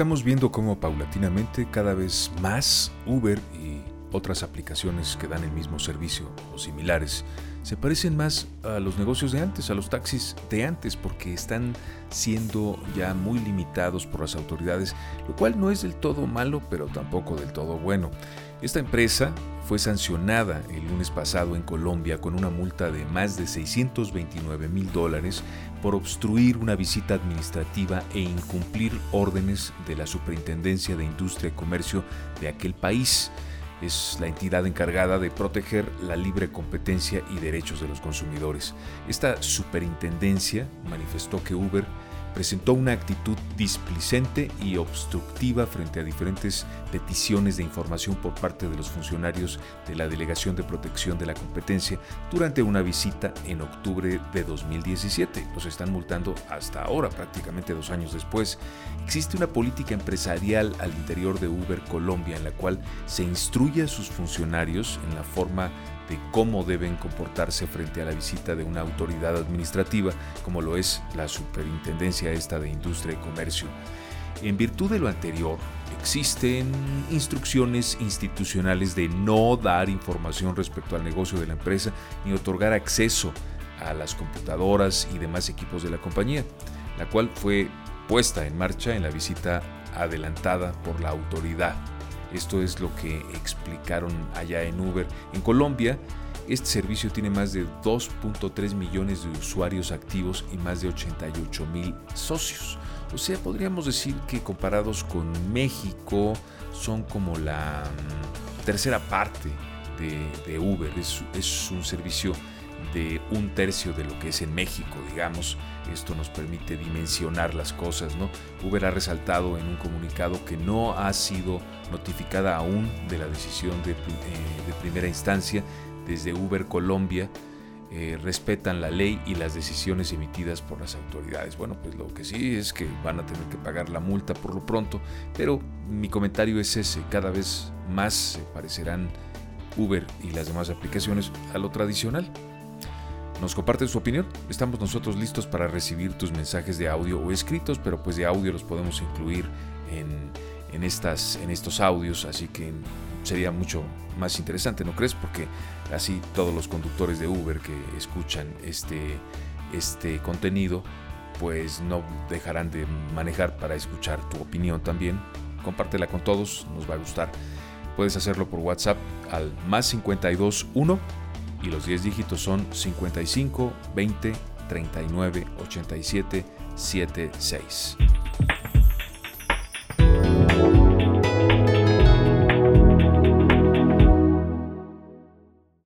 estamos viendo cómo paulatinamente cada vez más Uber y otras aplicaciones que dan el mismo servicio o similares se parecen más a los negocios de antes, a los taxis de antes, porque están siendo ya muy limitados por las autoridades, lo cual no es del todo malo, pero tampoco del todo bueno. Esta empresa fue sancionada el lunes pasado en Colombia con una multa de más de 629 mil dólares por obstruir una visita administrativa e incumplir órdenes de la Superintendencia de Industria y Comercio de aquel país es la entidad encargada de proteger la libre competencia y derechos de los consumidores. Esta superintendencia manifestó que Uber presentó una actitud displicente y obstructiva frente a diferentes peticiones de información por parte de los funcionarios de la Delegación de Protección de la Competencia durante una visita en octubre de 2017. Los están multando hasta ahora, prácticamente dos años después. Existe una política empresarial al interior de Uber Colombia en la cual se instruye a sus funcionarios en la forma de cómo deben comportarse frente a la visita de una autoridad administrativa, como lo es la Superintendencia esta de Industria y Comercio. En virtud de lo anterior, existen instrucciones institucionales de no dar información respecto al negocio de la empresa ni otorgar acceso a las computadoras y demás equipos de la compañía, la cual fue puesta en marcha en la visita adelantada por la autoridad. Esto es lo que explicaron allá en Uber. En Colombia, este servicio tiene más de 2.3 millones de usuarios activos y más de 88 mil socios. O sea, podríamos decir que comparados con México, son como la mm, tercera parte de, Uber. es un servicio de un tercio de lo que es en México, digamos. Esto nos permite dimensionar las cosas, ¿no? Uber ha resaltado en un comunicado que no ha sido notificada aún de la decisión de, eh, primera instancia desde Uber Colombia. Eh, respetan la ley y las decisiones emitidas por las autoridades. Bueno, pues lo que sí es que van a tener que pagar la multa por lo pronto, pero mi comentario es ese, cada vez más se parecerán Uber y las demás aplicaciones a lo tradicional. Nos comparten su opinión. Estamos nosotros listos para recibir tus mensajes de audio o escritos, pero pues de audio los podemos incluir en, estas, en estos audios, así que sería mucho más interesante, ¿no crees? Porque así todos los conductores de Uber que escuchan este, este contenido, pues no dejarán de manejar para escuchar tu opinión también. Compártela con todos, nos va a gustar. Puedes hacerlo por WhatsApp al más 52 1 y los 10 dígitos son 55 20 39 87 76.